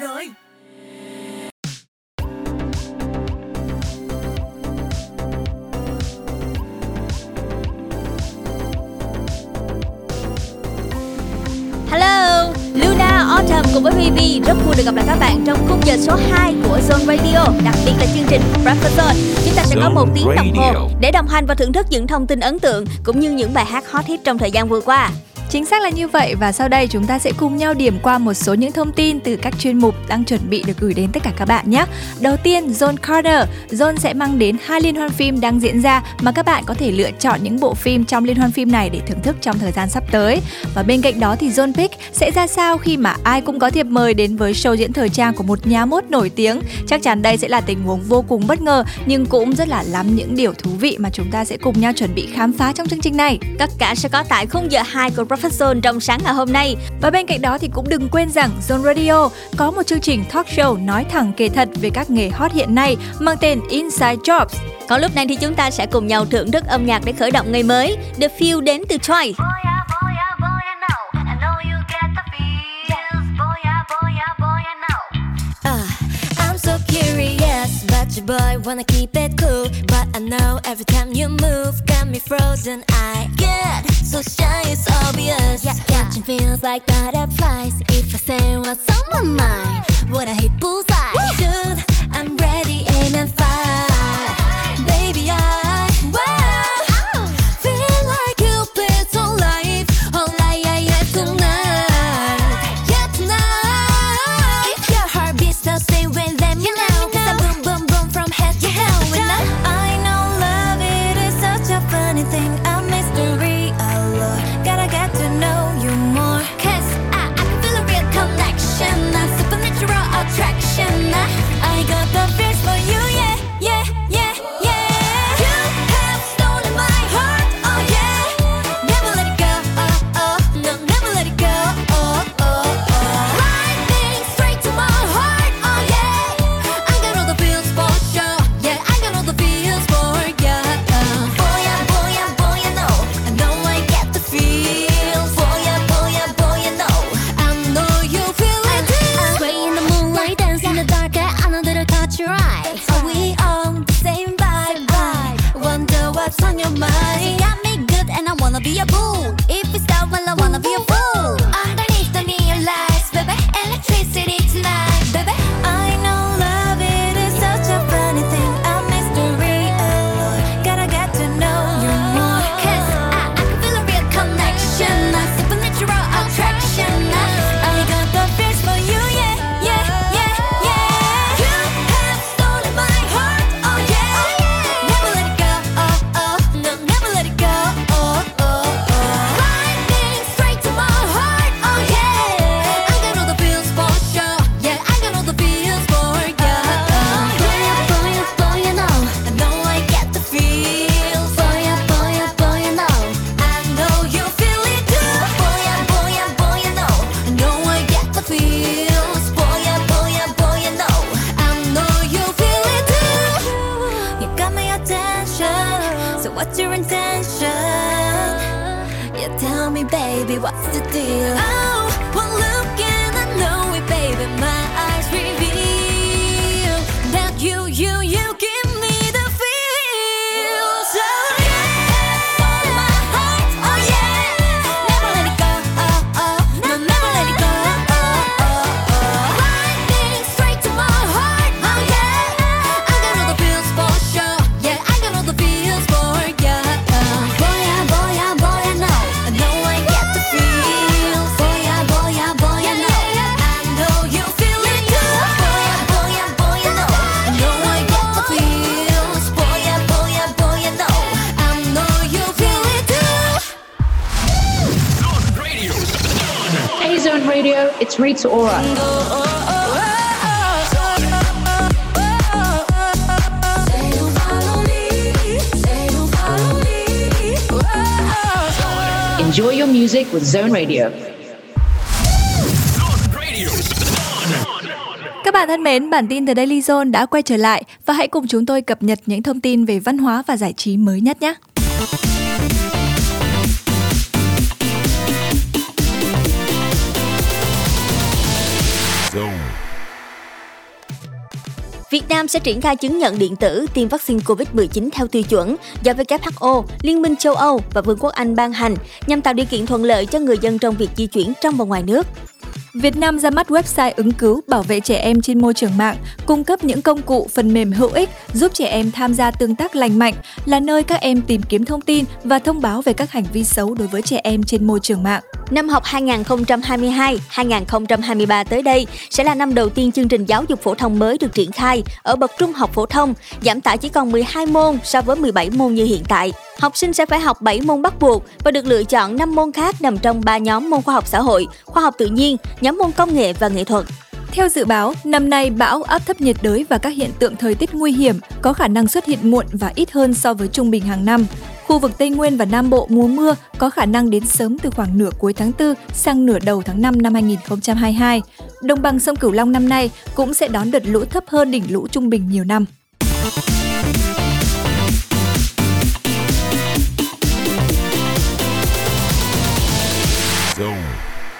rồi Hello, Luna Autumn cùng với Vivi rất vui được gặp lại các bạn trong khung giờ số 2 của Zone Radio, đặc biệt là chương trình Breakfast Zone. Chúng ta sẽ có một tiếng đồng hồ để đồng hành và thưởng thức những thông tin ấn tượng cũng như những bài hát hot hit trong thời gian vừa qua. Chính xác là như vậy và sau đây chúng ta sẽ cùng nhau điểm qua một số những thông tin từ các chuyên mục đang chuẩn bị được gửi đến tất cả các bạn nhé. Đầu tiên, john carter john sẽ mang đến hai liên hoan phim đang diễn ra mà các bạn có thể lựa chọn những bộ phim trong liên hoan phim này để thưởng thức trong thời gian sắp tới. Và bên cạnh đó thì john Pick sẽ ra sao khi mà ai cũng có thiệp mời đến với show diễn thời trang của một nhà mốt nổi tiếng. Chắc chắn đây sẽ là tình huống vô cùng bất ngờ nhưng cũng rất là lắm những điều thú vị mà chúng ta sẽ cùng nhau chuẩn bị khám phá trong chương trình này. Tất cả sẽ có tại khung giờ 2 của Breakfast Zone trong sáng ngày hôm nay. Và bên cạnh đó thì cũng đừng quên rằng Zone Radio có một chương trình talk show nói thẳng kể thật về các nghề hot hiện nay mang tên Inside Jobs. Còn lúc này thì chúng ta sẽ cùng nhau thưởng thức âm nhạc để khởi động ngày mới. The Feel đến từ Twice. But boy wanna keep it cool. But I know every time you move, got me frozen. I get so shy, it's obvious. Yeah, Catching feels like butterflies. If I say what's on my mind, would I hit bullseye? Dude, I'm ready, aim and fire. What's the deal? Oh, Radio, Aura. Enjoy your music with Zone Radio. Các bạn thân mến, bản tin The Daily Zone đã quay trở lại và hãy cùng chúng tôi cập nhật những thông tin về văn hóa và giải trí mới nhất nhé. Việt Nam sẽ triển khai chứng nhận điện tử tiêm vaccine COVID-19 theo tiêu chuẩn do WHO, Liên minh châu Âu và Vương quốc Anh ban hành nhằm tạo điều kiện thuận lợi cho người dân trong việc di chuyển trong và ngoài nước. Việt Nam ra mắt website ứng cứu bảo vệ trẻ em trên môi trường mạng, cung cấp những công cụ, phần mềm hữu ích giúp trẻ em tham gia tương tác lành mạnh, là nơi các em tìm kiếm thông tin và thông báo về các hành vi xấu đối với trẻ em trên môi trường mạng. Năm học 2022-2023 tới đây sẽ là năm đầu tiên chương trình giáo dục phổ thông mới được triển khai ở bậc trung học phổ thông, giảm tải chỉ còn 12 môn so với 17 môn như hiện tại. Học sinh sẽ phải học 7 môn bắt buộc và được lựa chọn 5 môn khác nằm trong 3 nhóm môn khoa học xã hội, khoa học tự nhiên, nhóm môn công nghệ và nghệ thuật. Theo dự báo, năm nay bão, áp thấp nhiệt đới và các hiện tượng thời tiết nguy hiểm có khả năng xuất hiện muộn và ít hơn so với trung bình hàng năm. Khu vực Tây Nguyên và Nam Bộ mùa mưa có khả năng đến sớm từ khoảng nửa cuối tháng 4 sang nửa đầu tháng 5 năm 2022. Đồng bằng sông Cửu Long năm nay cũng sẽ đón đợt lũ thấp hơn đỉnh lũ trung bình nhiều năm.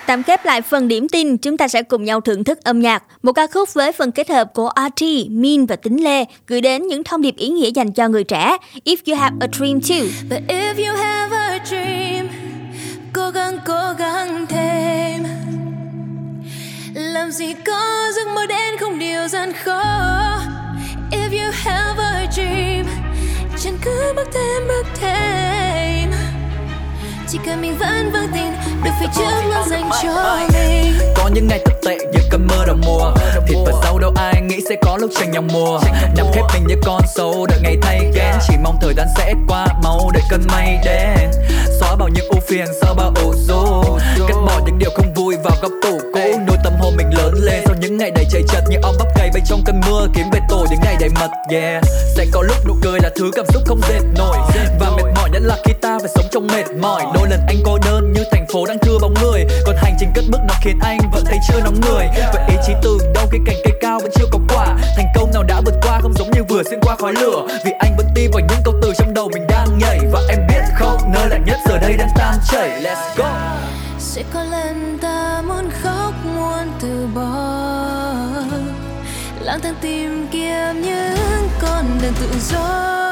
Tạm khép lại phần điểm tin, chúng ta sẽ cùng nhau thưởng thức âm nhạc, một ca khúc với phần kết hợp của RT, Min và Tính Lê, gửi đến những thông điệp ý nghĩa dành cho người trẻ. If you have a dream too. But if you have a dream Cố gắng cố gắng thêm Làm gì có giấc mơ đến không điều gian khó If you have a dream Chẳng cứ bước thêm bước thêm chỉ cần mình vẫn vững tin Được phía trước luôn dành cho mình. Có những ngày thật tệ như cơn mưa đầu mùa. Thiệt và xấu đâu ai nghĩ sẽ có lúc tranh nhau mùa Nằm khép mình như con sâu đợi ngày thay ghén Chỉ mong thời gian sẽ qua mau đợi cơn mây đến. Xóa bao những ưu phiền sau bao ủ rũ. Cắt bỏ những điều không vui vào góc tủ cũ. Nuôi tâm hồn mình lớn lên. Sau những ngày đầy chạy chật Như ong bắp cày bay trong cơn mưa kiếm về tổ những ngày đầy mật. Yeah. Sẽ có lúc nụ cười là thứ cảm xúc không dệt nổi. Và mệt mỏi nhất là khi ta phải sống trong mệt mỏi Đôi lần anh cô đơn như thành phố đang thưa bóng người. Còn hành trình cất bước nó khiến anh vẫn thấy chưa nóng người. Vậy ý chí từ đâu cái cành cây cao vẫn chưa có quả? Thành công nào đã vượt qua không giống như vừa xuyên qua khói lửa. Vì anh vẫn tin vào những câu từ trong đầu mình đang nhảy. Và em biết không, nơi lạnh nhất giờ đây đang tan chảy. Let's go! Sẽ có lần ta muốn khóc, muốn từ bỏ. Lang thang tìm kiếm những con đường tự do.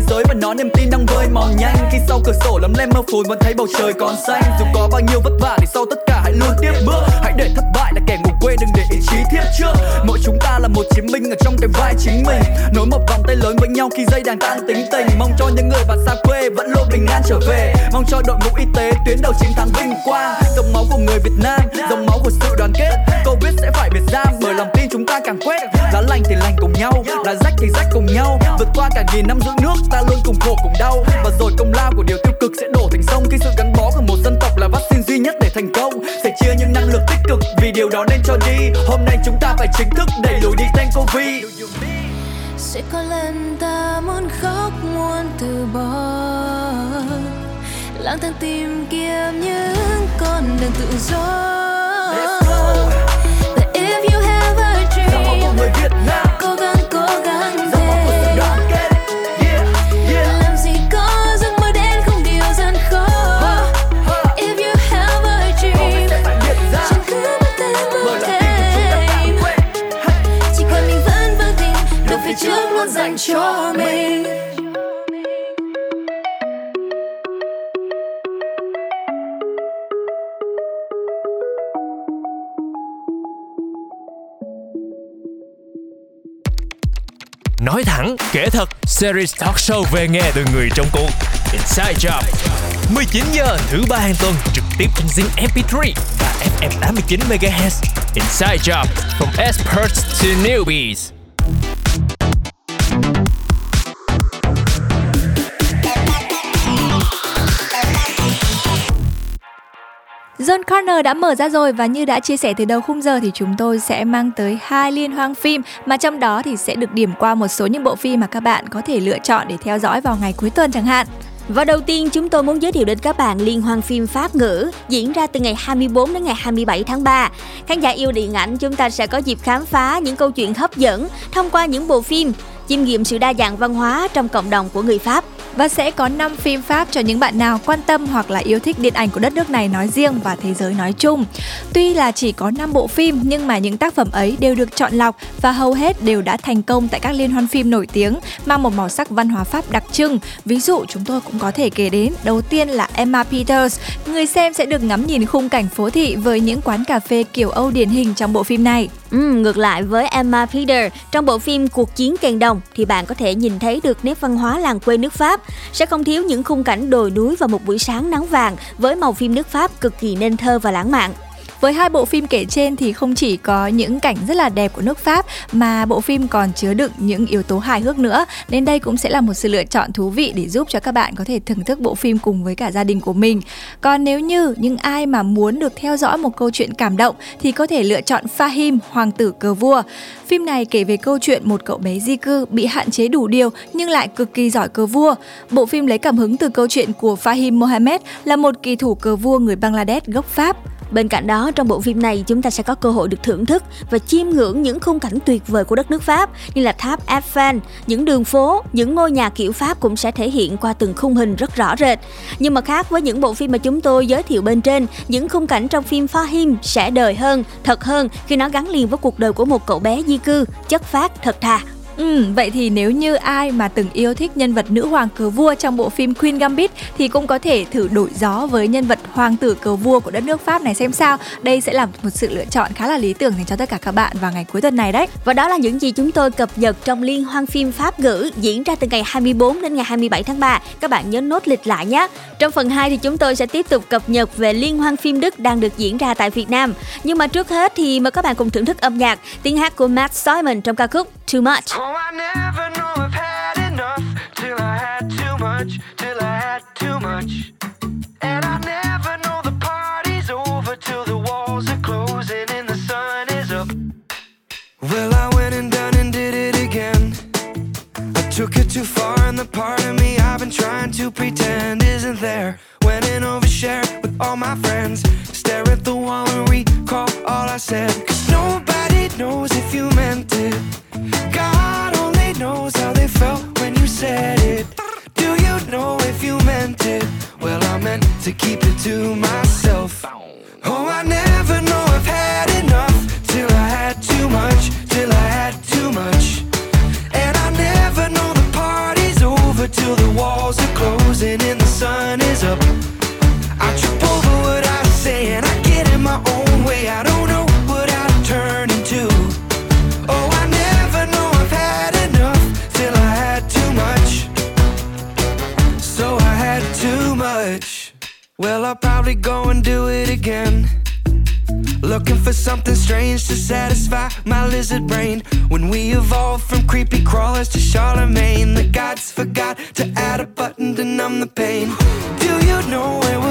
Thế giới và nó niềm tin đang vơi mòn nhanh. Khi sau cửa sổ lấm lem mơ phùn vẫn thấy bầu trời còn xanh. Dù có bao nhiêu vất vả thì sau tất cả hãy luôn tiếp bước. Hãy để thất bại là kẻ ngủ quên đừng để ý chí thiếp trước. Mỗi chúng ta là một chiến binh ở trong cái vai chính mình. Nối một vòng tay lớn với nhau khi dây đàn tan tính tình. Mong cho những người bạn xa quê vẫn luôn bình an trở về. Mong cho đội ngũ y tế tuyến đầu chiến thắng vinh quang. Dòng máu của người Việt Nam, dòng máu của sự đoàn kết. Covid sẽ phải biệt giam bởi lòng tin chúng ta càng quét. Lá lành thì lành cùng nhau, lá rách thì rách cùng nhau. Vượt qua cả nghìn năm giữ nước ta luôn cùng khổ cùng đau. Và rồi công lao của điều tiêu cực sẽ đổ thành sông. Khi sự gắn bó của một dân tộc là vaccine duy nhất để thành công Sẽ chia những năng lượng tích cực vì điều đó nên cho đi. Hôm nay chúng ta phải chính thức đẩy lùi đi tên Covid. Sẽ có lần ta muốn khóc muốn từ bỏ. Lang thang tìm kiếm những con đường tự do dành cho mình Nói thẳng, kể thật, series talk show về nghe từ người trong cuộc. Inside Job. 19 giờ thứ ba hàng tuần trực tiếp trên Zing MP3 và FM 89 MHz. Inside Job, from experts to newbies. John Corner đã mở ra rồi và như đã chia sẻ từ đầu khung giờ thì chúng tôi sẽ mang tới hai liên hoan phim, mà trong đó thì sẽ được điểm qua một số những bộ phim mà các bạn có thể lựa chọn để theo dõi vào ngày cuối tuần chẳng hạn. Và đầu tiên chúng tôi muốn giới thiệu đến các bạn liên hoan phim Pháp ngữ, diễn ra từ ngày 24 đến ngày 27 tháng 3. Khán giả yêu điện ảnh, chúng ta sẽ có dịp khám phá những câu chuyện hấp dẫn thông qua những bộ phim chiêm nghiệm sự đa dạng văn hóa trong cộng đồng của người Pháp. Và sẽ có 5 phim Pháp cho những bạn nào quan tâm hoặc là yêu thích điện ảnh của đất nước này nói riêng và thế giới nói chung. Tuy là chỉ có 5 bộ phim, nhưng mà những tác phẩm ấy đều được chọn lọc và hầu hết đều đã thành công tại các liên hoan phim nổi tiếng, mang một màu sắc văn hóa Pháp đặc trưng. Ví dụ, chúng tôi cũng có thể kể đến đầu tiên là Emma Peters. Người xem sẽ được ngắm nhìn khung cảnh phố thị với những quán cà phê kiểu Âu điển hình trong bộ phim này. Ừ, ngược lại với Emma Peter, trong bộ phim Cuộc chiến kèn đồng thì bạn có thể nhìn thấy được nét văn hóa làng quê nước Pháp. Sẽ không thiếu những khung cảnh đồi núi và một buổi sáng nắng vàng với màu phim nước Pháp cực kỳ nên thơ và lãng mạn. Với hai bộ phim kể trên thì không chỉ có những cảnh rất là đẹp của nước Pháp mà bộ phim còn chứa đựng những yếu tố hài hước nữa. Nên đây cũng sẽ là một sự lựa chọn thú vị để giúp cho các bạn có thể thưởng thức bộ phim cùng với cả gia đình của mình. Còn nếu như những ai mà muốn được theo dõi một câu chuyện cảm động thì có thể lựa chọn Fahim, Hoàng tử cờ vua. Phim này kể về câu chuyện một cậu bé di cư bị hạn chế đủ điều nhưng lại cực kỳ giỏi cờ vua. Bộ phim lấy cảm hứng từ câu chuyện của Fahim Mohamed là một kỳ thủ cờ vua người Bangladesh gốc Pháp. Bên cạnh đó, trong bộ phim này chúng ta sẽ có cơ hội được thưởng thức và chiêm ngưỡng những khung cảnh tuyệt vời của đất nước Pháp như là tháp Eiffel, những đường phố, những ngôi nhà kiểu Pháp cũng sẽ thể hiện qua từng khung hình rất rõ rệt. Nhưng mà khác với những bộ phim mà chúng tôi giới thiệu bên trên, những khung cảnh trong phim Fahim sẽ đời hơn, thật hơn khi nó gắn liền với cuộc đời của một cậu bé di cư, chất phát, thật thà. Ừ, vậy thì nếu như ai mà từng yêu thích nhân vật nữ hoàng cờ vua trong bộ phim Queen Gambit thì cũng có thể thử đổi gió với nhân vật hoàng tử cờ vua của đất nước Pháp này xem sao. Đây sẽ là một sự lựa chọn khá là lý tưởng dành cho tất cả các bạn vào ngày cuối tuần này đấy. Và đó là những gì chúng tôi cập nhật trong liên hoan phim Pháp ngữ diễn ra từ ngày 24 đến ngày 27 tháng 3. Các bạn nhớ nốt lịch lại nhé. Trong phần 2 thì chúng tôi sẽ tiếp tục cập nhật về liên hoan phim Đức đang được diễn ra tại Việt Nam. Nhưng mà trước hết thì mời các bạn cùng thưởng thức âm nhạc tiếng hát của Matt Simon trong ca khúc Too Much. I never know I've had enough till I had too much, till I had too much. And I never know the party's over till the walls are closing and the sun is up. Well, I went and done and did it again. I took it too far, and the part of me I've been trying to pretend isn't there. Went and overshare with all my friends. Stare at the wall and recall all I said. Cause nobody said it. Do you know if you meant it? Well, I meant to keep it to myself. Oh, I never know I've had enough till I had too much, till I had too much. And I never know the party's over till the walls are closing and the sun is up. For something strange to satisfy my lizard brain. When we evolved from creepy crawlers to Charlemagne, the gods forgot to add a button to numb the pain. Do you know where we're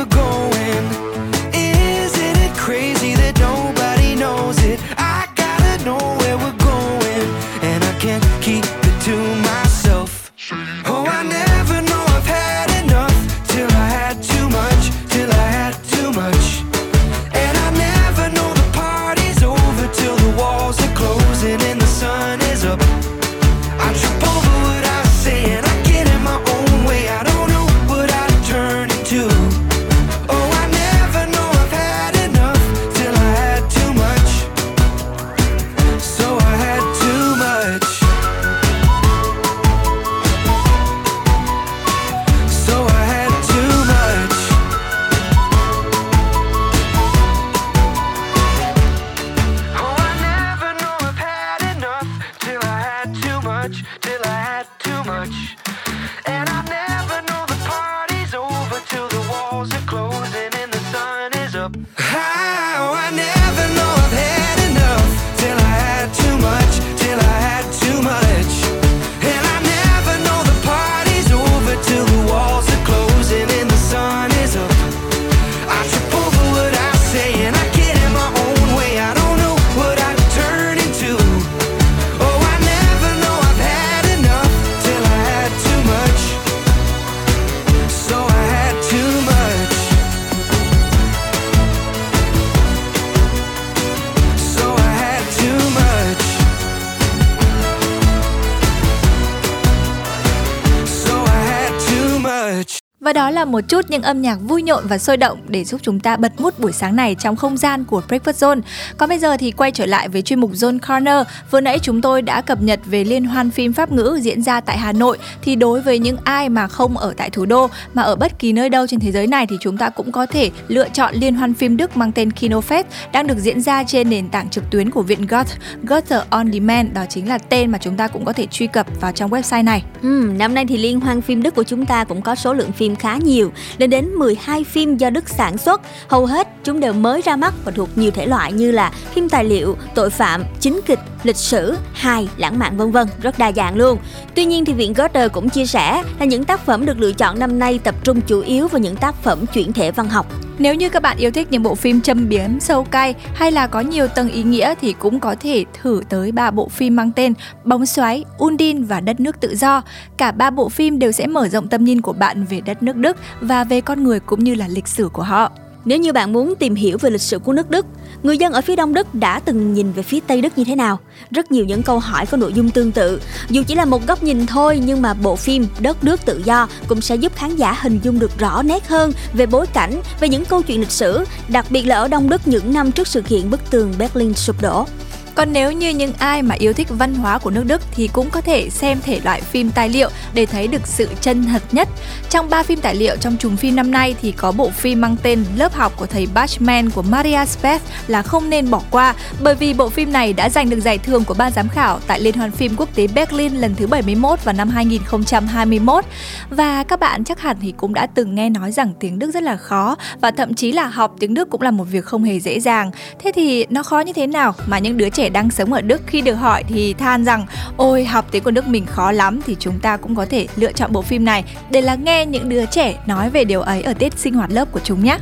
Và đó là một chút những âm nhạc vui nhộn và sôi động để giúp chúng ta bật mút buổi sáng này trong không gian của Breakfast Zone. Còn bây giờ thì quay trở lại với chuyên mục Zone Corner. Vừa nãy chúng tôi đã cập nhật về liên hoan phim Pháp ngữ diễn ra tại Hà Nội. Thì đối với những ai mà không ở tại thủ đô mà ở bất kỳ nơi đâu trên thế giới này thì chúng ta cũng có thể lựa chọn liên hoan phim Đức mang tên KinoFest đang được diễn ra trên nền tảng trực tuyến của Viện Goethe, Goethe On Demand. Đó chính là tên mà chúng ta cũng có thể truy cập vào trong website này. Ừ, năm nay thì liên hoan phim Đức của chúng ta cũng có số lượng phim khá nhiều, lên đến 12 phim do Đức sản xuất. Hầu hết chúng đều mới ra mắt và thuộc nhiều thể loại như là phim tài liệu, tội phạm, chính kịch, lịch sử, hài, lãng mạn vân vân, rất đa dạng luôn. Tuy nhiên thì Viện Goethe cũng chia sẻ là những tác phẩm được lựa chọn năm nay tập trung chủ yếu vào những tác phẩm chuyển thể văn học. Nếu như các bạn yêu thích những bộ phim châm biếm, sâu cay hay là có nhiều tầng ý nghĩa thì cũng có thể thử tới ba bộ phim mang tên Bóng xoáy, Undin và Đất nước tự do. Cả ba bộ phim đều sẽ mở rộng tầm nhìn của bạn về đất nước Đức và về con người cũng như là lịch sử của họ. Nếu như bạn muốn tìm hiểu về lịch sử của nước Đức, người dân ở phía Đông Đức đã từng nhìn về phía Tây Đức như thế nào? Rất nhiều những câu hỏi có nội dung tương tự. Dù chỉ là một góc nhìn thôi nhưng mà bộ phim Đất nước tự do cũng sẽ giúp khán giả hình dung được rõ nét hơn về bối cảnh, về những câu chuyện lịch sử, đặc biệt là ở Đông Đức những năm trước sự kiện bức tường Berlin sụp đổ. Còn nếu như những ai mà yêu thích văn hóa của nước Đức thì cũng có thể xem thể loại phim tài liệu để thấy được sự chân thật nhất. Trong 3 phim tài liệu trong chùm phim năm nay thì có bộ phim mang tên Lớp học của thầy Bachman của Maria Speth là không nên bỏ qua, bởi vì bộ phim này đã giành được giải thưởng của ban giám khảo tại Liên hoan phim quốc tế Berlin lần thứ 71 vào năm 2021. Và các bạn chắc hẳn thì cũng đã từng nghe nói rằng tiếng Đức rất là khó và thậm chí là học tiếng Đức cũng là một việc không hề dễ dàng. Thế thì nó khó như thế nào mà những đứa trẻ đang sống ở Đức, khi được hỏi thì than rằng, ôi, học tiếng của Đức mình khó lắm, thì chúng ta cũng có thể lựa chọn bộ phim này để lắng nghe những đứa trẻ nói về điều ấy ở tiết sinh hoạt lớp của chúng nhé.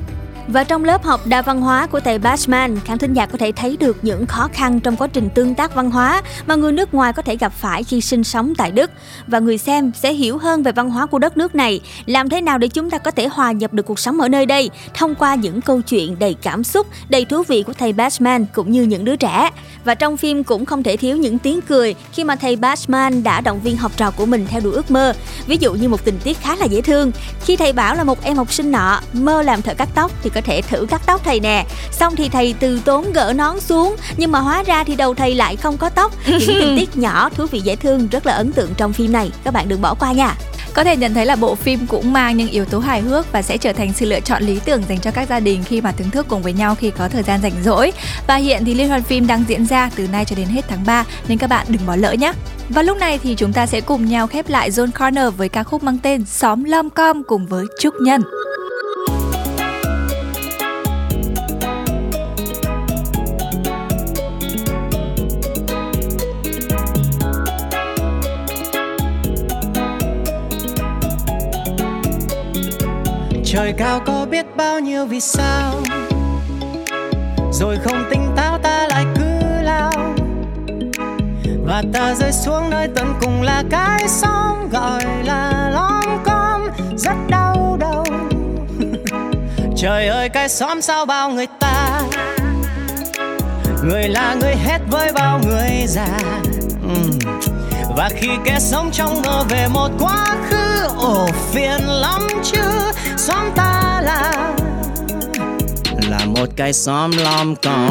Và trong lớp học đa văn hóa của thầy Bachman, khán thính giả có thể thấy được những khó khăn trong quá trình tương tác văn hóa mà người nước ngoài có thể gặp phải khi sinh sống tại Đức. Và người xem sẽ hiểu hơn về văn hóa của đất nước này, làm thế nào để chúng ta có thể hòa nhập được cuộc sống ở nơi đây thông qua những câu chuyện đầy cảm xúc, đầy thú vị của thầy Bachman cũng như những đứa trẻ. Và trong phim cũng không thể thiếu những tiếng cười khi mà thầy Bachman đã động viên học trò của mình theo đuổi ước mơ. Ví dụ như một tình tiết khá là dễ thương, khi thầy bảo là một em học sinh nọ mơ làm thợ cắt tóc thì có thể thử cắt tóc thầy nè xong thì thầy từ tốn gỡ nón xuống nhưng mà hóa ra thì đầu thầy lại không có tóc những tình tiết nhỏ thú vị dễ thương rất là ấn tượng trong phim này các bạn đừng bỏ qua nha Có thể nhận thấy là bộ phim cũng mang những yếu tố hài hước và sẽ trở thành sự lựa chọn lý tưởng dành cho các gia đình khi mà thưởng thức cùng với nhau khi có thời gian rảnh rỗi. Và hiện thì liên hoan phim đang diễn ra từ nay cho đến hết tháng 3 nên các bạn đừng bỏ lỡ nhé. Và lúc này thì chúng ta sẽ cùng nhau khép lại Zone Corner với ca khúc mang tên Xóm Lom Com cùng với Trúc Nhân. Trời cao có biết bao nhiêu vì sao? Rồi không tỉnh táo ta lại cứ lao. Và ta rơi xuống nơi tận cùng là cái sóng gọi là lom com, rất đau đầu. Trời ơi, cái xóm sao bao người ta? Người là người hết với bao người già. Ừm và khi kẻ sống trong mơ về một quá khứ ồ phiền lắm chứ. Xóm ta là là một cái xóm lom com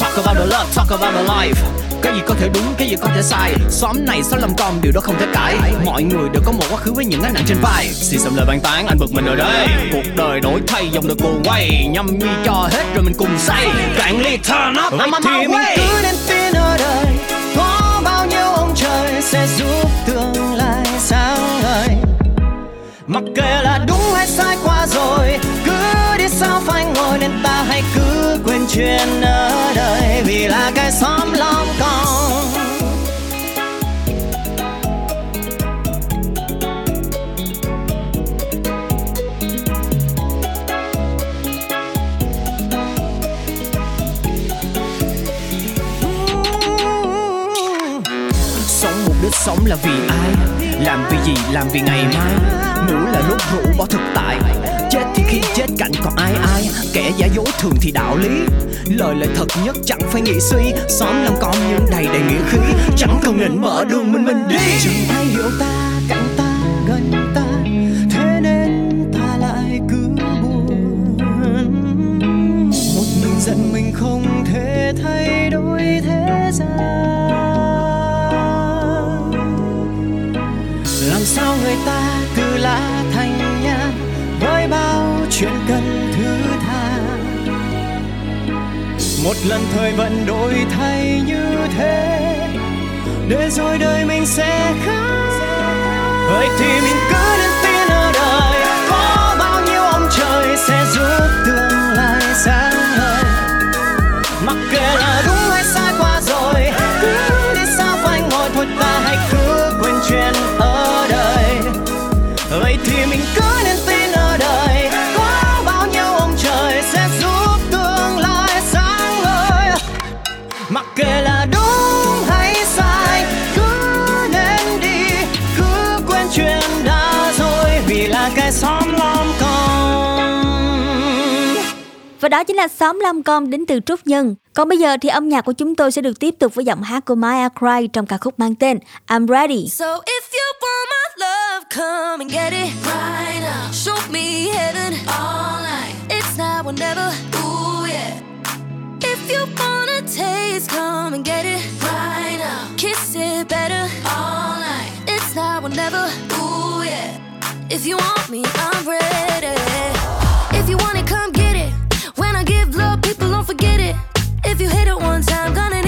talk about the love talk about the life. Cái gì có thể đúng cái gì có thể sai. Xóm này xóm lom com điều đó không thể cãi. Mọi người đều có một quá khứ với những gánh nặng trên vai. Xin xăm lời bàn tán anh bực mình ở đây. Cuộc đời đổi thay dòng đời cuồng quay. Nhâm nhi cho hết rồi mình cùng say. Cạn ly turn up I'm on my way sẽ giúp tương lai sáng ngời. Mặc kệ là đúng hay sai qua rồi, cứ đi sao phải ngồi nên ta hãy cứ quên chuyện ở đời. Vì là cái xóm lòng con. sống là vì ai? Làm vì gì? Làm vì ngày mai. Ngủ là lúc rủ bỏ thực tại. Chết thì khi chết cạnh còn ai ai. Kẻ giả dối thường thì đạo lý. Lời lời thật nhất chẳng phải nghĩ suy. Xóm làm con nhưng đầy đầy nghĩa khí. Chẳng cần định mở đường mình mình đi. Chẳng ai hiểu ta cạnh ta, gần ta. Thế nên ta lại cứ buồn. Một mình giận mình không thể thay đổi thế gian. người ta từ lã thành nhang với bao chuyện cần thứ tha. Một lần thời vận đổi thay như thế, để rồi đời mình sẽ khác. Vậy thì mình cứ nên tin ở đời, có bao nhiêu ông trời sẽ giúp Đó chính là xóm Long con đến từ Trúc Nhân. Còn bây giờ thì âm nhạc của chúng tôi sẽ được tiếp tục với giọng hát của Maya Cry trong ca khúc mang tên I'm Ready. So if you want my love, come and get it. Right now. Show me heaven. All night. It's now or never. Ooh yeah. If you wanna taste, come and get it. Right now. Kiss it better. All night. It's now or never. Ooh yeah. If you want me, I'm ready. If you hit it one time, gonna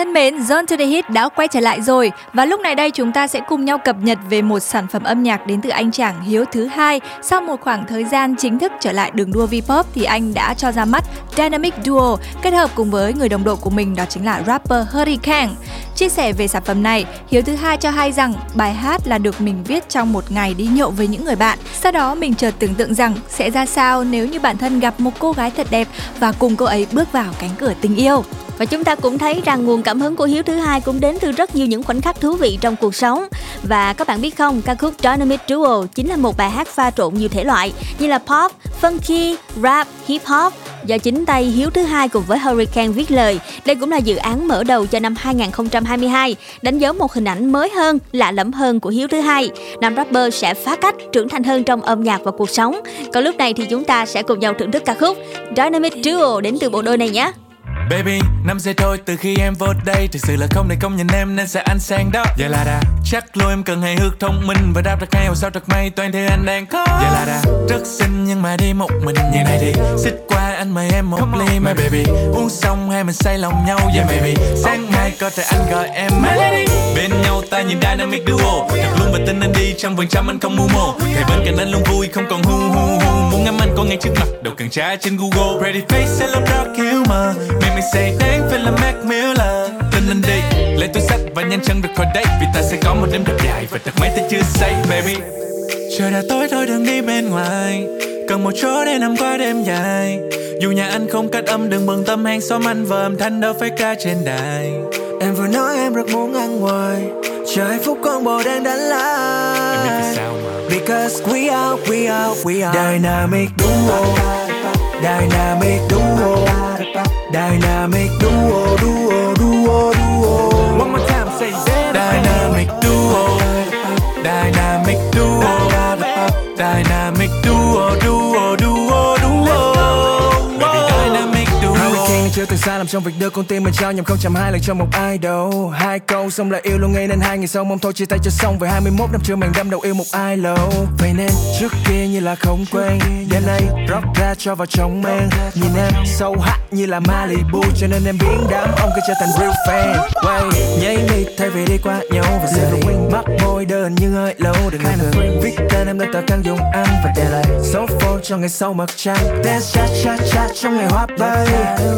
Thân mến, Zone to the Hit đã quay trở lại rồi và lúc này đây chúng ta sẽ cùng nhau cập nhật về một sản phẩm âm nhạc đến từ anh chàng Hiếu thứ hai. Sau một khoảng thời gian chính thức trở lại đường đua V-pop thì anh đã cho ra mắt Dynamic Duo kết hợp cùng với người đồng đội của mình đó chính là rapper Hurricane. Chia sẻ về sản phẩm này, Hiếu thứ hai cho hay rằng bài hát là được mình viết trong một ngày đi nhậu với những người bạn. Sau đó mình chợt tưởng tượng rằng sẽ ra sao nếu như bản thân gặp một cô gái thật đẹp và cùng cô ấy bước vào cánh cửa tình yêu. Và chúng ta cũng thấy rằng nguồn cảm hứng của Hiếu thứ hai cũng đến từ rất nhiều những khoảnh khắc thú vị trong cuộc sống. Và các bạn biết không, ca khúc Dynamic Duo chính là một bài hát pha trộn nhiều thể loại như là pop, funky, rap, hip hop do chính tay Hiếu thứ hai cùng với Hurricane viết lời. Đây cũng là dự án mở đầu cho năm 2022, đánh dấu một hình ảnh mới hơn, lạ lẫm hơn của Hiếu thứ hai. Nam rapper sẽ phá cách, trưởng thành hơn trong âm nhạc và cuộc sống. Còn lúc này thì chúng ta sẽ cùng nhau thưởng thức ca khúc Dynamic Duo đến từ bộ đôi này nhé. Baby, năm giây thôi từ khi em vô đây. Thực sự là không thể công nhận em nên sẽ ăn sang đó. Vậy là đã Chắc luôn em cần hài hước thông minh Và đáp được ngay hoặc sao thật may toàn thì anh đang có. Vậy là đã Rất xinh nhưng mà đi một mình Như này thì. Xích qua anh mời em một ly My baby. Uống xong hai mình say lòng nhau Yeah baby. Sáng mai có thể anh gọi em. My lady. Bên nhau ta nhìn dynamic duo. Thật luôn và tin anh đi trăm phần trăm anh không mưu mô Thầy bên cạnh anh luôn vui không còn hu hu hu. Muốn ngắm anh có ngay trước mặt đâu cần tra trên Google. Ready face hello dark humor Make me say đáng phải là Mac Miller. Tin anh đi Lấy túi sách và nhanh chân rời khỏi đây Vì ta sẽ có một đêm thật dài Và thật mấy ta chưa say baby. Trời đã tối thôi đừng đi bên ngoài Cần một chỗ để nằm qua đêm dài. Dù nhà anh không cách âm đừng bận tâm hàng xóm anh và âm thanh đâu phải ca trên đài. Em vừa nói em rất muốn ăn ngoài. Chờ hạnh phúc con bồ đang đánh lại. Em biết vì sao mà. Because we are, we are, we are. Dynamic duo. Dynamic duo. Dynamic duo, duo, duo, duo. One more time say Dynamic duo. Dynamic duo Dynamic duo, duo, duo, chưa từng sai lầm trong việc đưa con tim mình trao nhầm không chạm hai lần cho một ai đâu hai câu xong là yêu luôn ngay nên hai ngày sau mong thôi chia tay cho xong. Về 21 năm chưa mình đâm đầu yêu một ai lâu vậy nên trước kia như là không quen đêm nay rock ra cho vào trong men nhìn em sâu hắt như là Malibu cho nên em biến đám ông kia trở thành real fan. Quay nháy mi thay vì đi qua nhau và giờ thì mắt môi đơn như hơi lâu đừng ngần viết tên em lên tờ căn dùng ăn và để lại số phone cho ngày sau mặt trăng. Dance cha cha cha trong ngày hoa bay.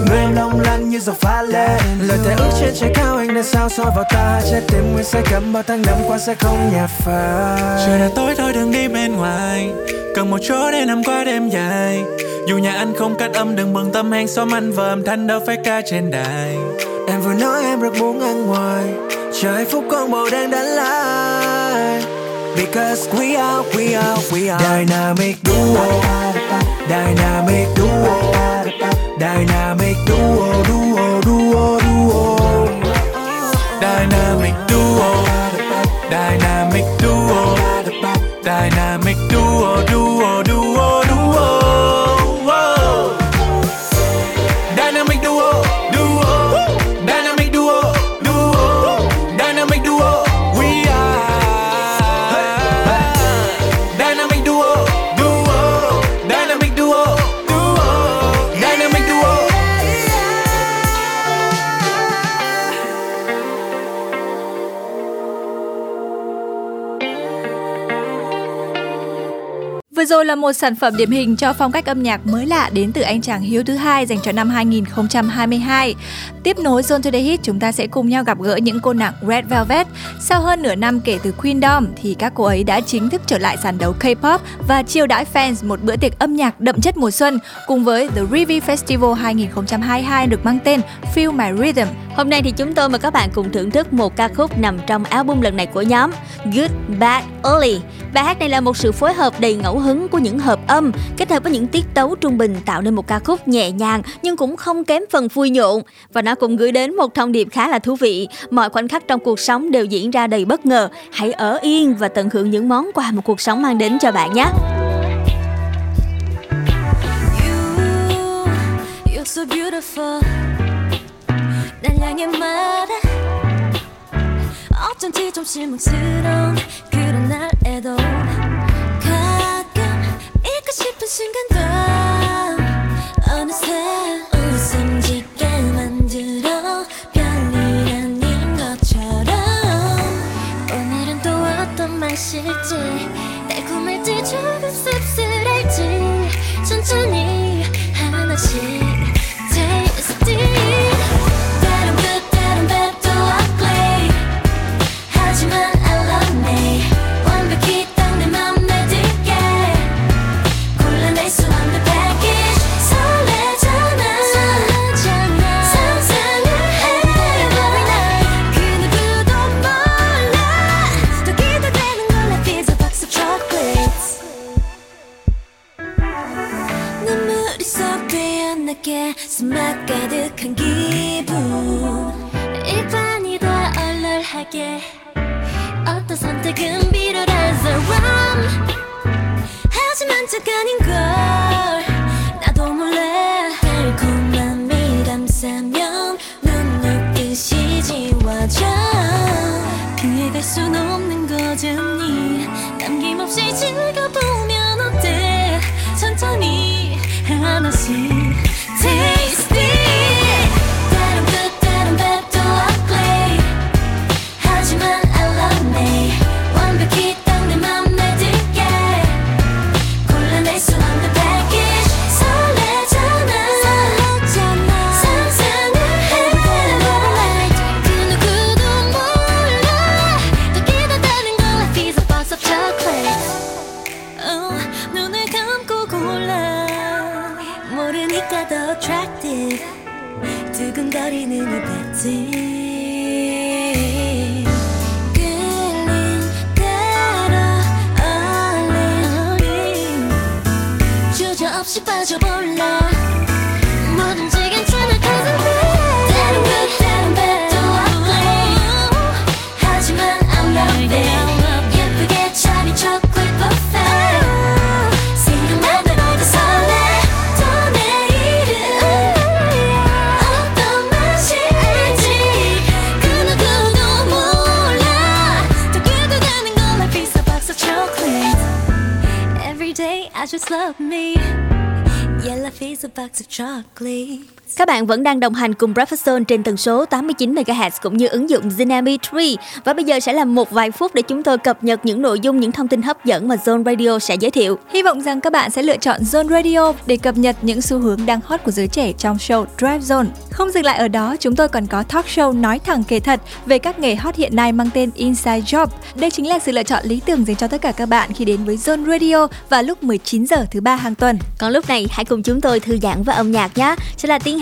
Người em long lanh như dòng pha lê. Lời thề ước trên trời cao anh đã sao soi vào ta. Trái tim nguyên say cầm bao tháng năm qua sẽ không nhạt phai. Trời đã tối thôi đừng đi bên ngoài. Cần một chỗ để nằm qua đêm dài. Dù nhà anh không cách âm đừng bận tâm hàng xóm anh và âm thanh đâu phải ca trên đài. Em vừa nói em rất muốn ăn ngoài. Chờ hạnh phúc con bồ đang đánh lại. Because we are, we are, we are. Dynamic duo. Dynamic duo Dynamic duo, duo, duo, duo. Dynamic là một sản phẩm điển hình cho phong cách âm nhạc mới lạ đến từ anh chàng Hiếu thứ hai dành cho năm 2022. Tiếp nối Zone Today Hit, chúng ta sẽ cùng nhau gặp gỡ những cô nàng Red Velvet. Sau hơn nửa năm kể từ Queendom thì các cô ấy đã chính thức trở lại sàn đấu K-pop và chiêu đãi fans một bữa tiệc âm nhạc đậm chất mùa xuân cùng với The Revy Festival 2022 được mang tên Feel My Rhythm. Hôm nay thì chúng tôi mời các bạn cùng thưởng thức một ca khúc nằm trong album lần này của nhóm Good Bad Early. Bài hát này là một sự phối hợp đầy ngẫu hứng của những hợp âm kết hợp với những tiết tấu trung bình tạo nên một ca khúc nhẹ nhàng nhưng cũng không kém phần vui nhộn và nó cũng gửi đến một thông điệp khá là thú vị. Mọi khoảnh khắc trong cuộc sống đều diễn ra đầy bất ngờ. Hãy ở yên và tận hưởng những món quà một cuộc sống mang đến cho bạn nhé. You, you're so beautiful. 날 향해 말해. 어쩐지 좀 실망스러운 그런 날에도 가끔 잊고 싶은 순간도 어느새 웃음 짓게 만들어 별일 아닌 것처럼. 오늘은 또 어떤 맛일지 빠져볼래? is a box of chocolate. Các bạn vẫn đang đồng hành cùng Breakfast trên tần số 89 MHz cũng như ứng dụng Zinami 3 và bây giờ sẽ là một vài phút để chúng tôi cập nhật những nội dung những thông tin hấp dẫn mà Zone Radio sẽ giới thiệu. Hy vọng rằng các bạn sẽ lựa chọn Zone Radio để cập nhật những xu hướng đang hot của giới trẻ trong show Drive Zone. Không dừng lại ở đó, chúng tôi còn có talk show nói thẳng kể thật về các nghề hot hiện nay mang tên Inside Job. Đây chính là sự lựa chọn lý tưởng dành cho tất cả các bạn khi đến với Zone Radio vào lúc 19 giờ thứ ba hàng tuần. Còn lúc này hãy cùng chúng tôi thư giãn và âm nhạc nhé. Sẽ là tiếng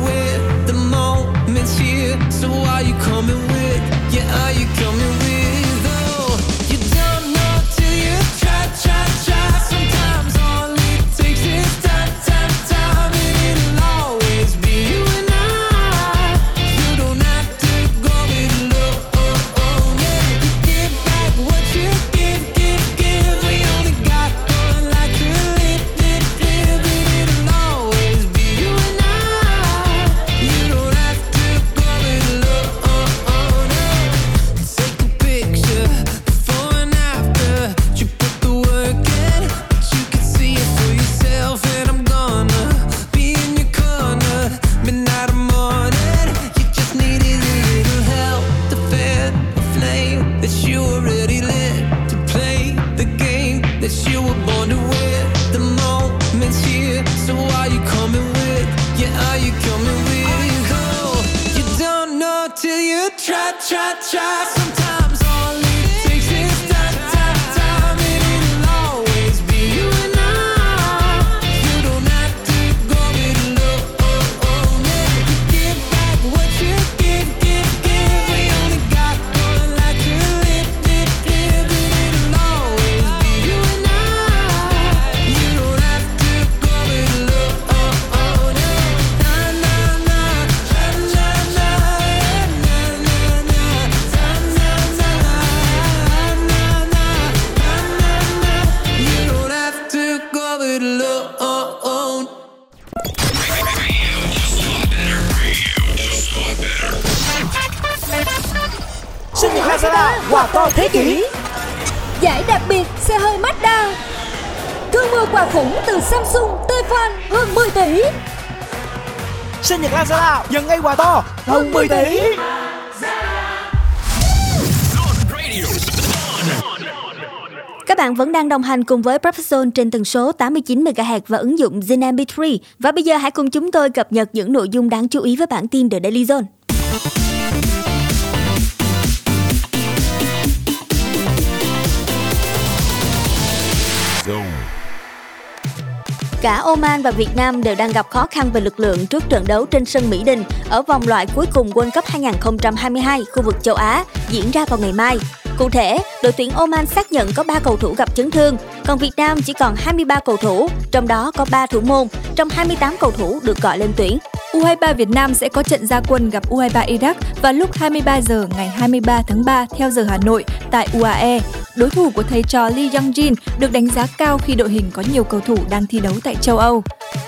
hơn 10 tỷ Các bạn vẫn đang đồng hành cùng với Profession trên tần số 89 MHz và ứng dụng Zin MP3. Và bây giờ hãy cùng chúng tôi cập nhật những nội dung đáng chú ý với bản tin The Daily Zone. Cả Oman và Việt Nam đều đang gặp khó khăn về lực lượng trước trận đấu trên sân Mỹ Đình ở vòng loại cuối cùng World Cup 2022 khu vực châu Á diễn ra vào ngày mai. Cụ thể, đội tuyển Oman xác nhận có 3 cầu thủ gặp chấn thương, còn Việt Nam chỉ còn 23 cầu thủ, trong đó có 3 thủ môn, trong 28 cầu thủ được gọi lên tuyển. U23 Việt Nam sẽ có trận gia quân gặp U23 Iraq vào lúc 23 giờ ngày 23 tháng 3 theo giờ Hà Nội tại UAE. Đối thủ của thầy trò Lee Young-jin được đánh giá cao khi đội hình có nhiều cầu thủ đang thi đấu tại châu Âu.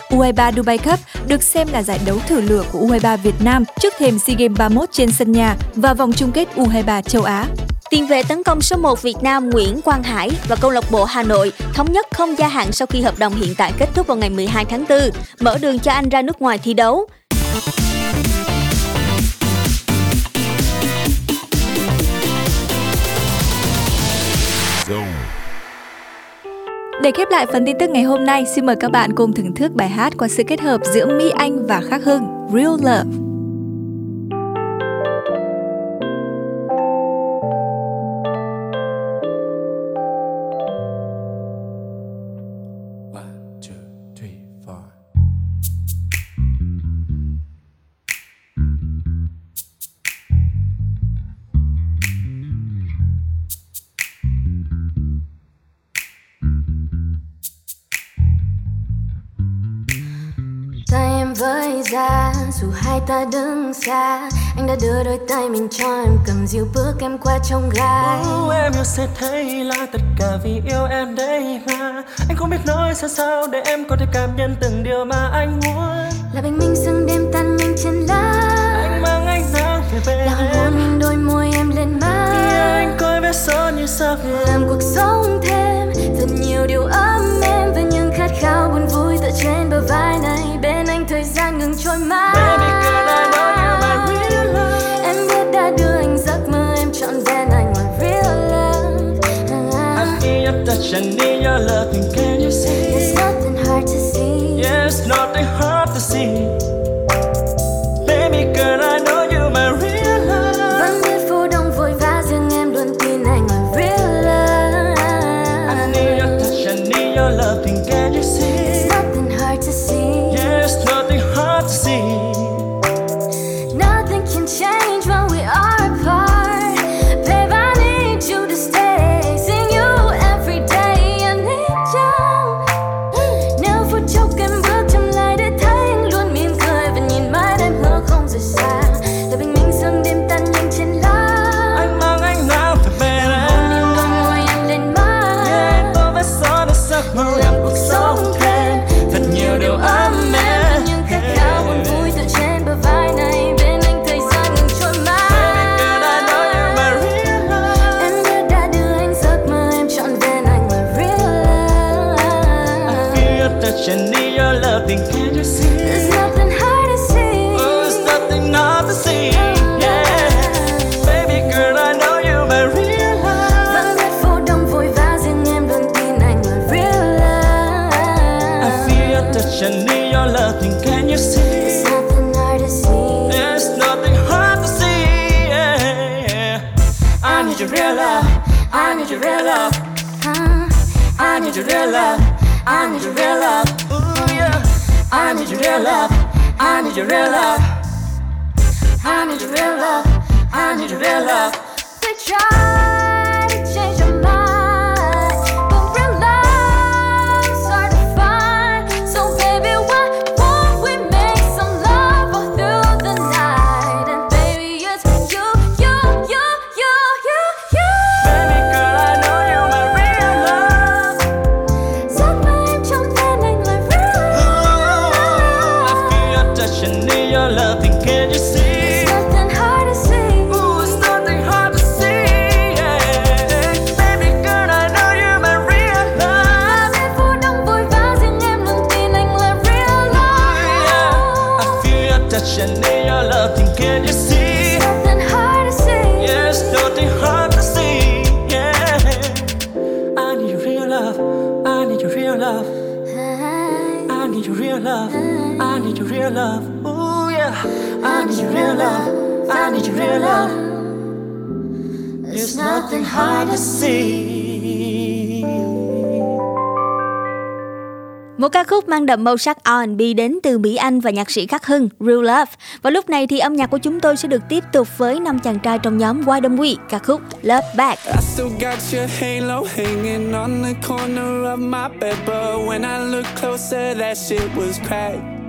U23 Dubai Cup được xem là giải đấu thử lửa của U23 Việt Nam trước thềm SEA Games 31 trên sân nhà và vòng chung kết U23 châu Á. Tiền vệ tấn công số 1 Việt Nam Nguyễn Quang Hải và câu lạc bộ Hà Nội thống nhất không gia hạn sau khi hợp đồng hiện tại kết thúc vào ngày 12 tháng 4, mở đường cho anh ra nước ngoài thi đấu. Để khép lại phần tin tức ngày hôm nay, xin mời các bạn cùng thưởng thức bài hát qua sự kết hợp giữa Mỹ Anh và Khắc Hưng, Real Love. Em với ra dù hai ta đứng xa Anh đã đưa đôi tay mình cho em cầm dịu bước em qua trong gai. Ô, em yêu sẽ thấy là tất cả vì yêu em đây mà. Anh không biết nói sao sao để em có thể cảm nhận từng điều mà anh muốn. Là bình minh sương đêm tan nhanh trên lá. Anh mang ánh nắng về bên Là hôn em lên đôi môi em lên má. Yêu anh coi vết son như sao Làm cuộc sống thêm thật nhiều điều ấm êm Về những khát khao buồn vui tựa trên bờ vai này feel your touch and need your loving can you see? There's nothing hard to see. Yes, nothing hard to see. Baby girl I real love. I need your real love. Ooh yeah. I need your real love. I need your real love. I need your real love. I need your real love. They need your real love. There's nothing hard to see. Một ca khúc mang đậm màu sắc R&B đến từ Mỹ Anh và nhạc sĩ Khắc Hưng, Real Love. Và lúc này thì âm nhạc của chúng tôi sẽ được tiếp tục với năm chàng trai trong nhóm Why Don't We, ca khúc Love Back. I still got your halo hanging on the corner of my bed, but when I look closer, that shit was cracked.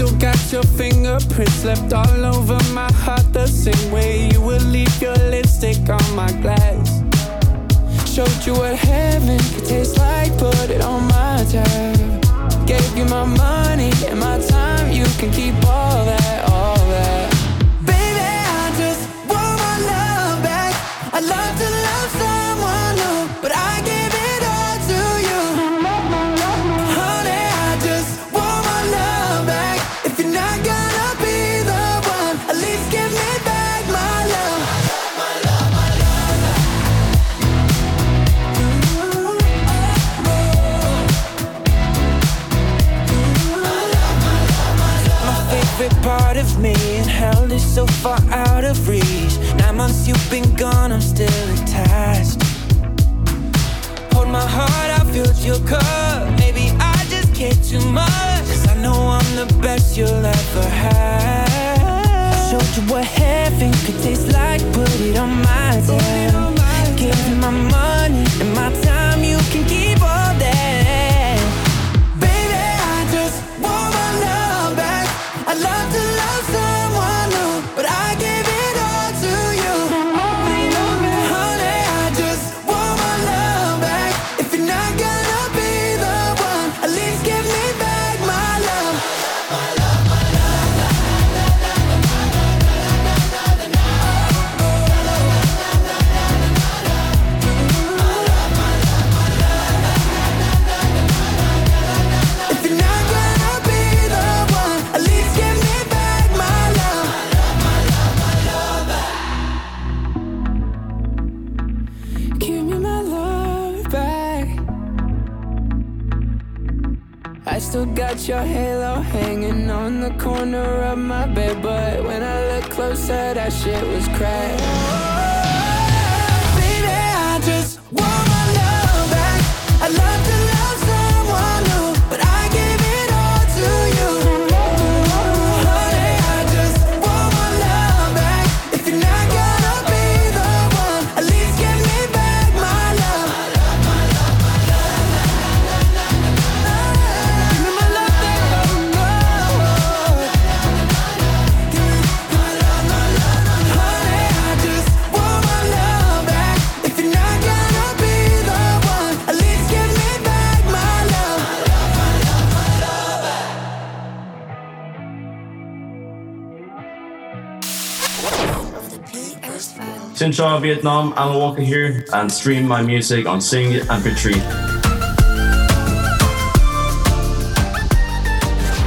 Still got your fingerprints left all over my heart the same way you would leave your lipstick on my glass. Showed you what heaven could taste like, put it on my tab. Gave you my money and my time, you can keep all that. So far out of reach. Nine months you've been gone, I'm still attached. Hold my heart, I filled your cup. Maybe I just care too much. Cause I know I'm the best you'll ever have. I showed you what heaven could taste like, put it on my tab. Give you my money and my time, you can keep all that. Baby, I just want my love back. I love to still got your halo hanging on the corner of my bed, but when I look closer, that shit was cracked. Baby, I just want my love back. I love to Chào Vietnam, Alan Walker here, and stream my music on Sing MP3.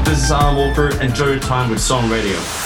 This is Alan Walker. Enjoy your time with Song Radio.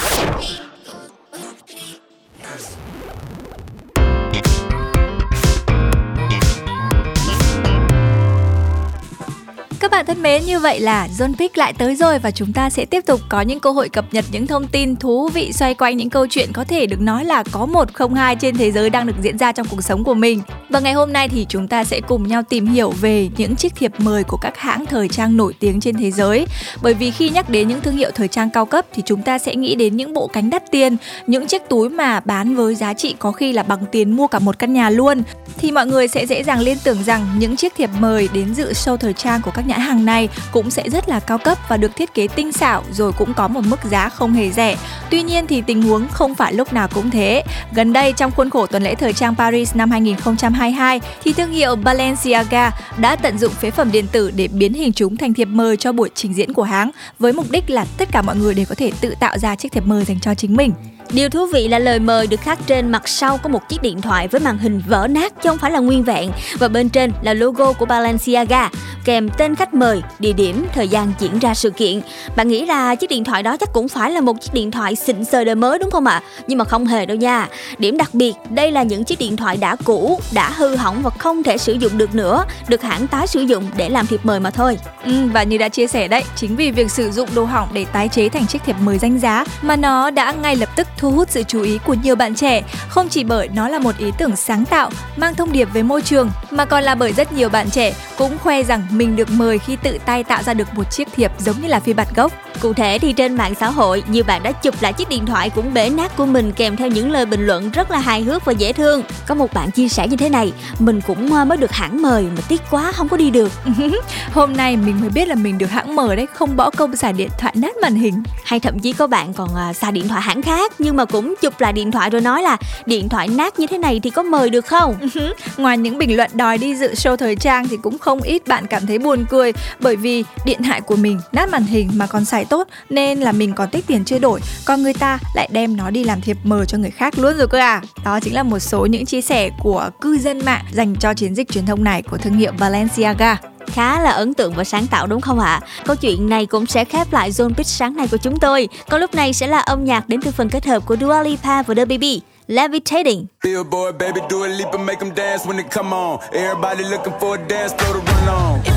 Như vậy là Zone Pick lại tới rồi và chúng ta sẽ tiếp tục có những cơ hội cập nhật những thông tin thú vị xoay quanh những câu chuyện có thể được nói là có một không hai trên thế giới đang được diễn ra trong cuộc sống của mình. Và ngày hôm nay thì chúng ta sẽ cùng nhau tìm hiểu về những chiếc thiệp mời của các hãng thời trang nổi tiếng trên thế giới. Bởi vì khi nhắc đến những thương hiệu thời trang cao cấp thì chúng ta sẽ nghĩ đến những bộ cánh đắt tiền, những chiếc túi mà bán với giá trị có khi là bằng tiền mua cả một căn nhà luôn. Thì mọi người sẽ dễ dàng liên tưởng rằng những chiếc thiệp mời đến dự show thời trang của các nhãn hàng này cũng sẽ rất là cao cấp và được thiết kế tinh xảo rồi cũng có một mức giá không hề rẻ. Tuy nhiên thì tình huống không phải lúc nào cũng thế. Gần đây trong khuôn khổ tuần lễ thời trang Paris năm 2022 thì thương hiệu Balenciaga đã tận dụng phế phẩm điện tử để biến hình chúng thành thiệp mời cho buổi trình diễn của hãng, với mục đích là tất cả mọi người đều có thể tự tạo ra chiếc thiệp mời dành cho chính mình. Điều thú vị là lời mời được khắc trên mặt sau có một chiếc điện thoại với màn hình vỡ nát chứ không phải là nguyên vẹn và bên trên là logo của Balenciaga kèm tên khách mời, địa điểm, thời gian diễn ra sự kiện. Bạn nghĩ là chiếc điện thoại đó chắc cũng phải là một chiếc điện thoại xịn sờ đời mới đúng không ạ? Nhưng mà không hề đâu nha. Điểm đặc biệt, đây là những chiếc điện thoại đã cũ, đã hư hỏng và không thể sử dụng được nữa, được hãng tái sử dụng để làm thiệp mời mà thôi. Ừ, và như đã chia sẻ đấy, chính vì việc sử dụng đồ hỏng để tái chế thành chiếc thiệp mời danh giá mà nó đã ngay lập tức thu hút sự chú ý của nhiều bạn trẻ, không chỉ bởi nó là một ý tưởng sáng tạo, mang thông điệp về môi trường, mà còn là bởi rất nhiều bạn trẻ cũng khoe rằng mình được mời khi tự tay tạo ra được một chiếc thiệp giống như là phiên bản gốc. Cụ thể thì trên mạng xã hội, nhiều bạn đã chụp lại chiếc điện thoại cũng bể nát của mình kèm theo những lời bình luận rất là hài hước và dễ thương. Có một bạn chia sẻ như thế này, mình cũng ờ, mới được hãng mời mà tiếc quá không có đi được. Hôm nay mình mới biết là mình được hãng mời đấy, không bỏ công xài điện thoại nát màn hình. Hay thậm chí có bạn còn à, xài điện thoại hãng khác nhưng mà cũng chụp lại điện thoại rồi nói là điện thoại nát như thế này thì có mời được không? Ừ ngoài những bình luận đòi đi dự show thời trang thì cũng không ít bạn cảm thấy buồn cười. Bởi vì điện thoại của mình nát màn hình mà còn xài tốt nên là mình còn tích tiền chưa đổi. Còn người ta lại đem nó đi làm thiệp mời cho người khác luôn rồi cơ à. Đó chính là một số những chia sẻ của cư dân mạng dành cho chiến dịch truyền thông này của thương hiệu Balenciaga khá là ấn tượng và sáng tạo đúng không ạ? Câu chuyện này cũng sẽ khép lại Zone Pitch sáng nay của chúng tôi. Còn lúc này sẽ là âm nhạc đến từ phần kết hợp của Dua Lipa và The Baby. Levitating. Billboard, baby, do a leap and make them dance when they come on. Everybody looking for a dance floor to run on.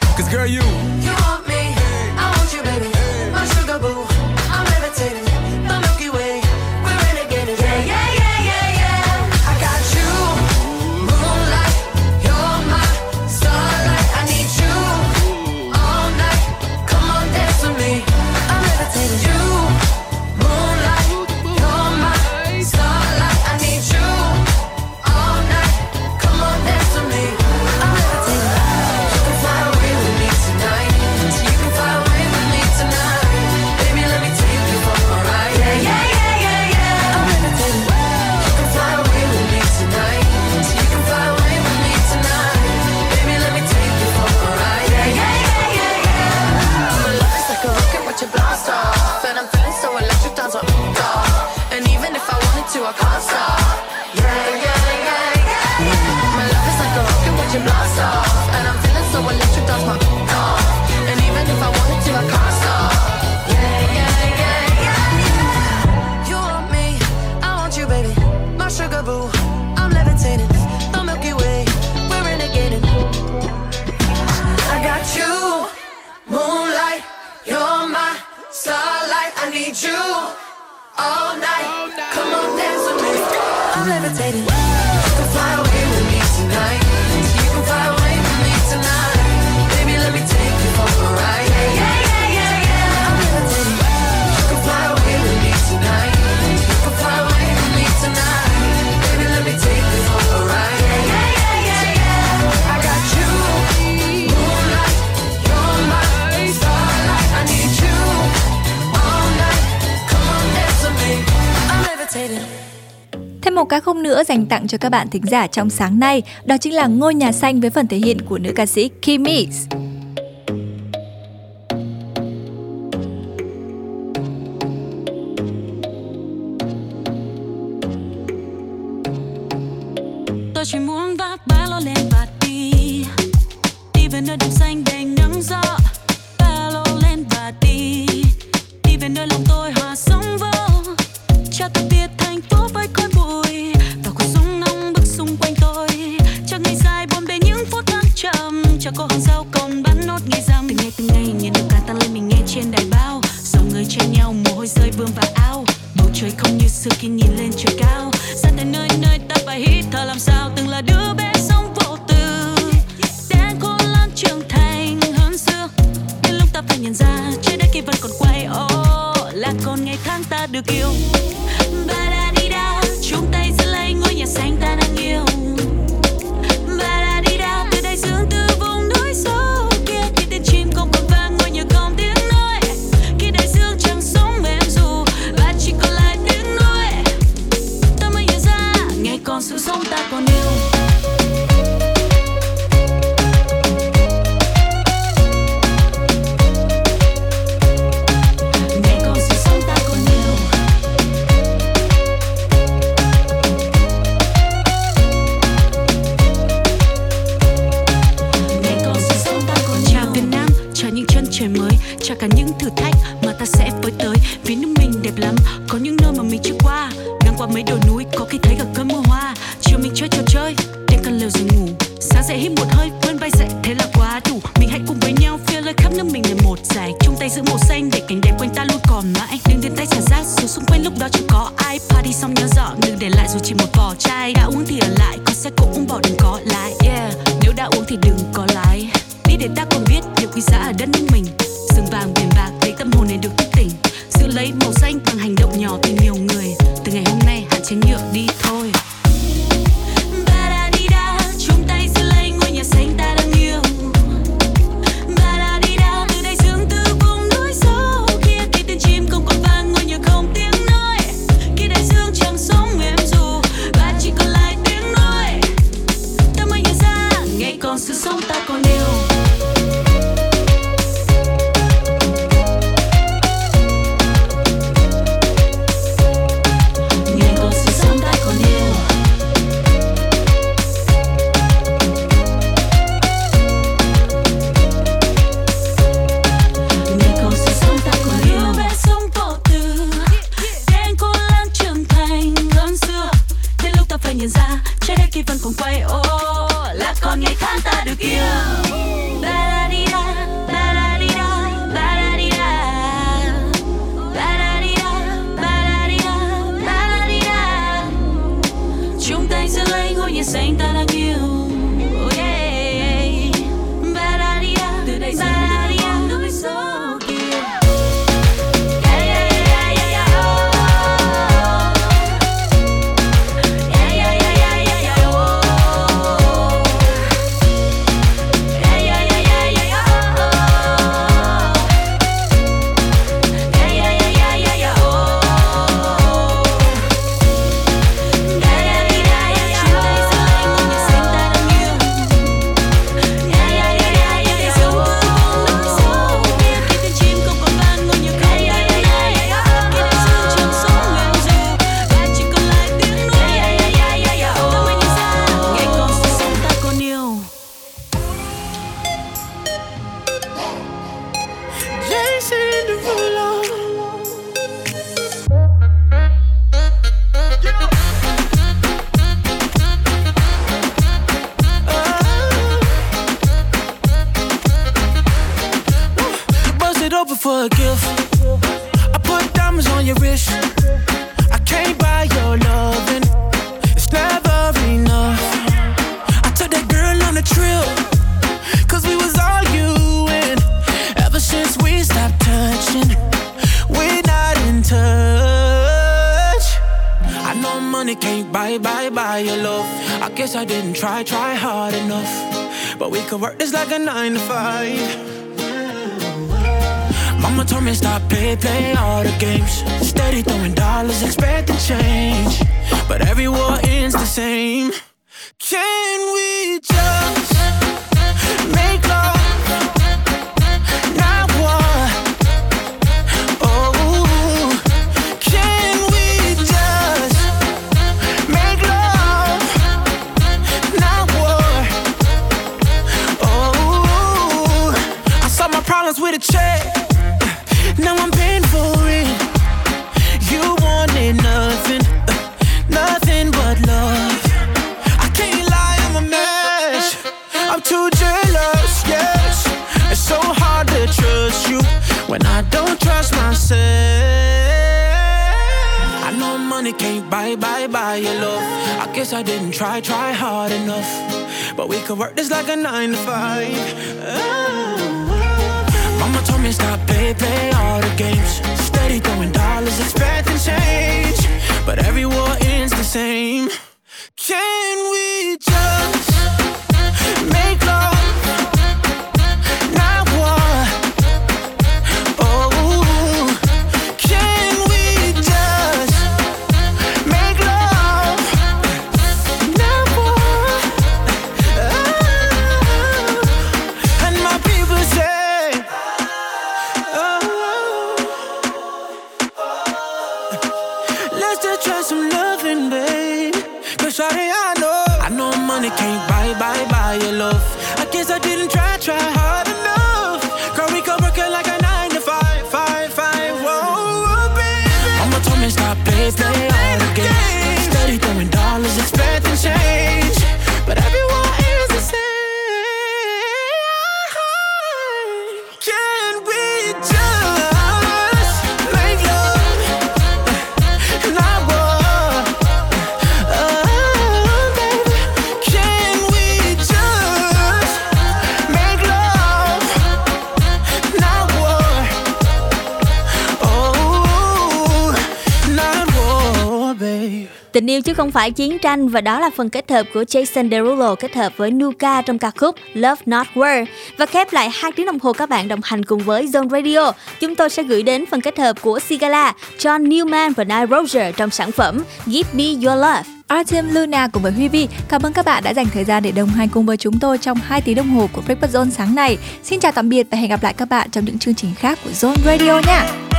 Cause, girl, you. nữa dành tặng cho các bạn thính giả trong sáng nay, đó chính là Ngôi nhà xanh với phần thể hiện của nữ ca sĩ Kim Tôi chỉ muốn vác ba lô lên và đi. Đi về nơi đêm xanh đầy nắng gió. Ba lô lên và đi. Đi về nơi lòng tôi hòa sống vô. Cho tôi biết can work this like a nine to five. Mama told me stop play, play all the games. Steady throwing dollars, expecting change. But every war ends the same. Try, try hard enough. But we could work this like a nine to five. Oh. oh. Mama told me stop play, play all the games. Steady throwing dollars, expecting change. But every war ends the same. Can we just chứ không phải chiến tranh và đó là phần kết hợp của Jason Derulo kết hợp với Nuka trong ca khúc Love Not War. Và khép lại hai tiếng đồng hồ các bạn đồng hành cùng với Zone Radio. Chúng tôi sẽ gửi đến phần kết hợp của Sigala, John Newman và Nile Roger trong sản phẩm Give Me Your Love. Artem Luna cùng với Huy Vi. Cảm ơn các bạn đã dành thời gian để đồng hành cùng với chúng tôi trong 2 tiếng đồng hồ của Breakfast Zone sáng nay. Xin chào tạm biệt và hẹn gặp lại các bạn trong những chương trình khác của Zone Radio nha.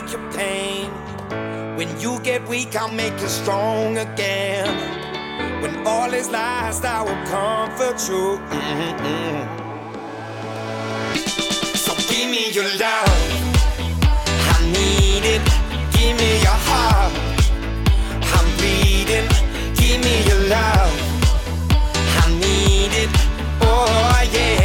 take your pain. When you get weak, I'll make you strong again. When all is lost, I will comfort you. Mm-hmm. So give me your love, I need it. Give me your heart, I'm bleeding. Give me your love, I need it. Oh yeah.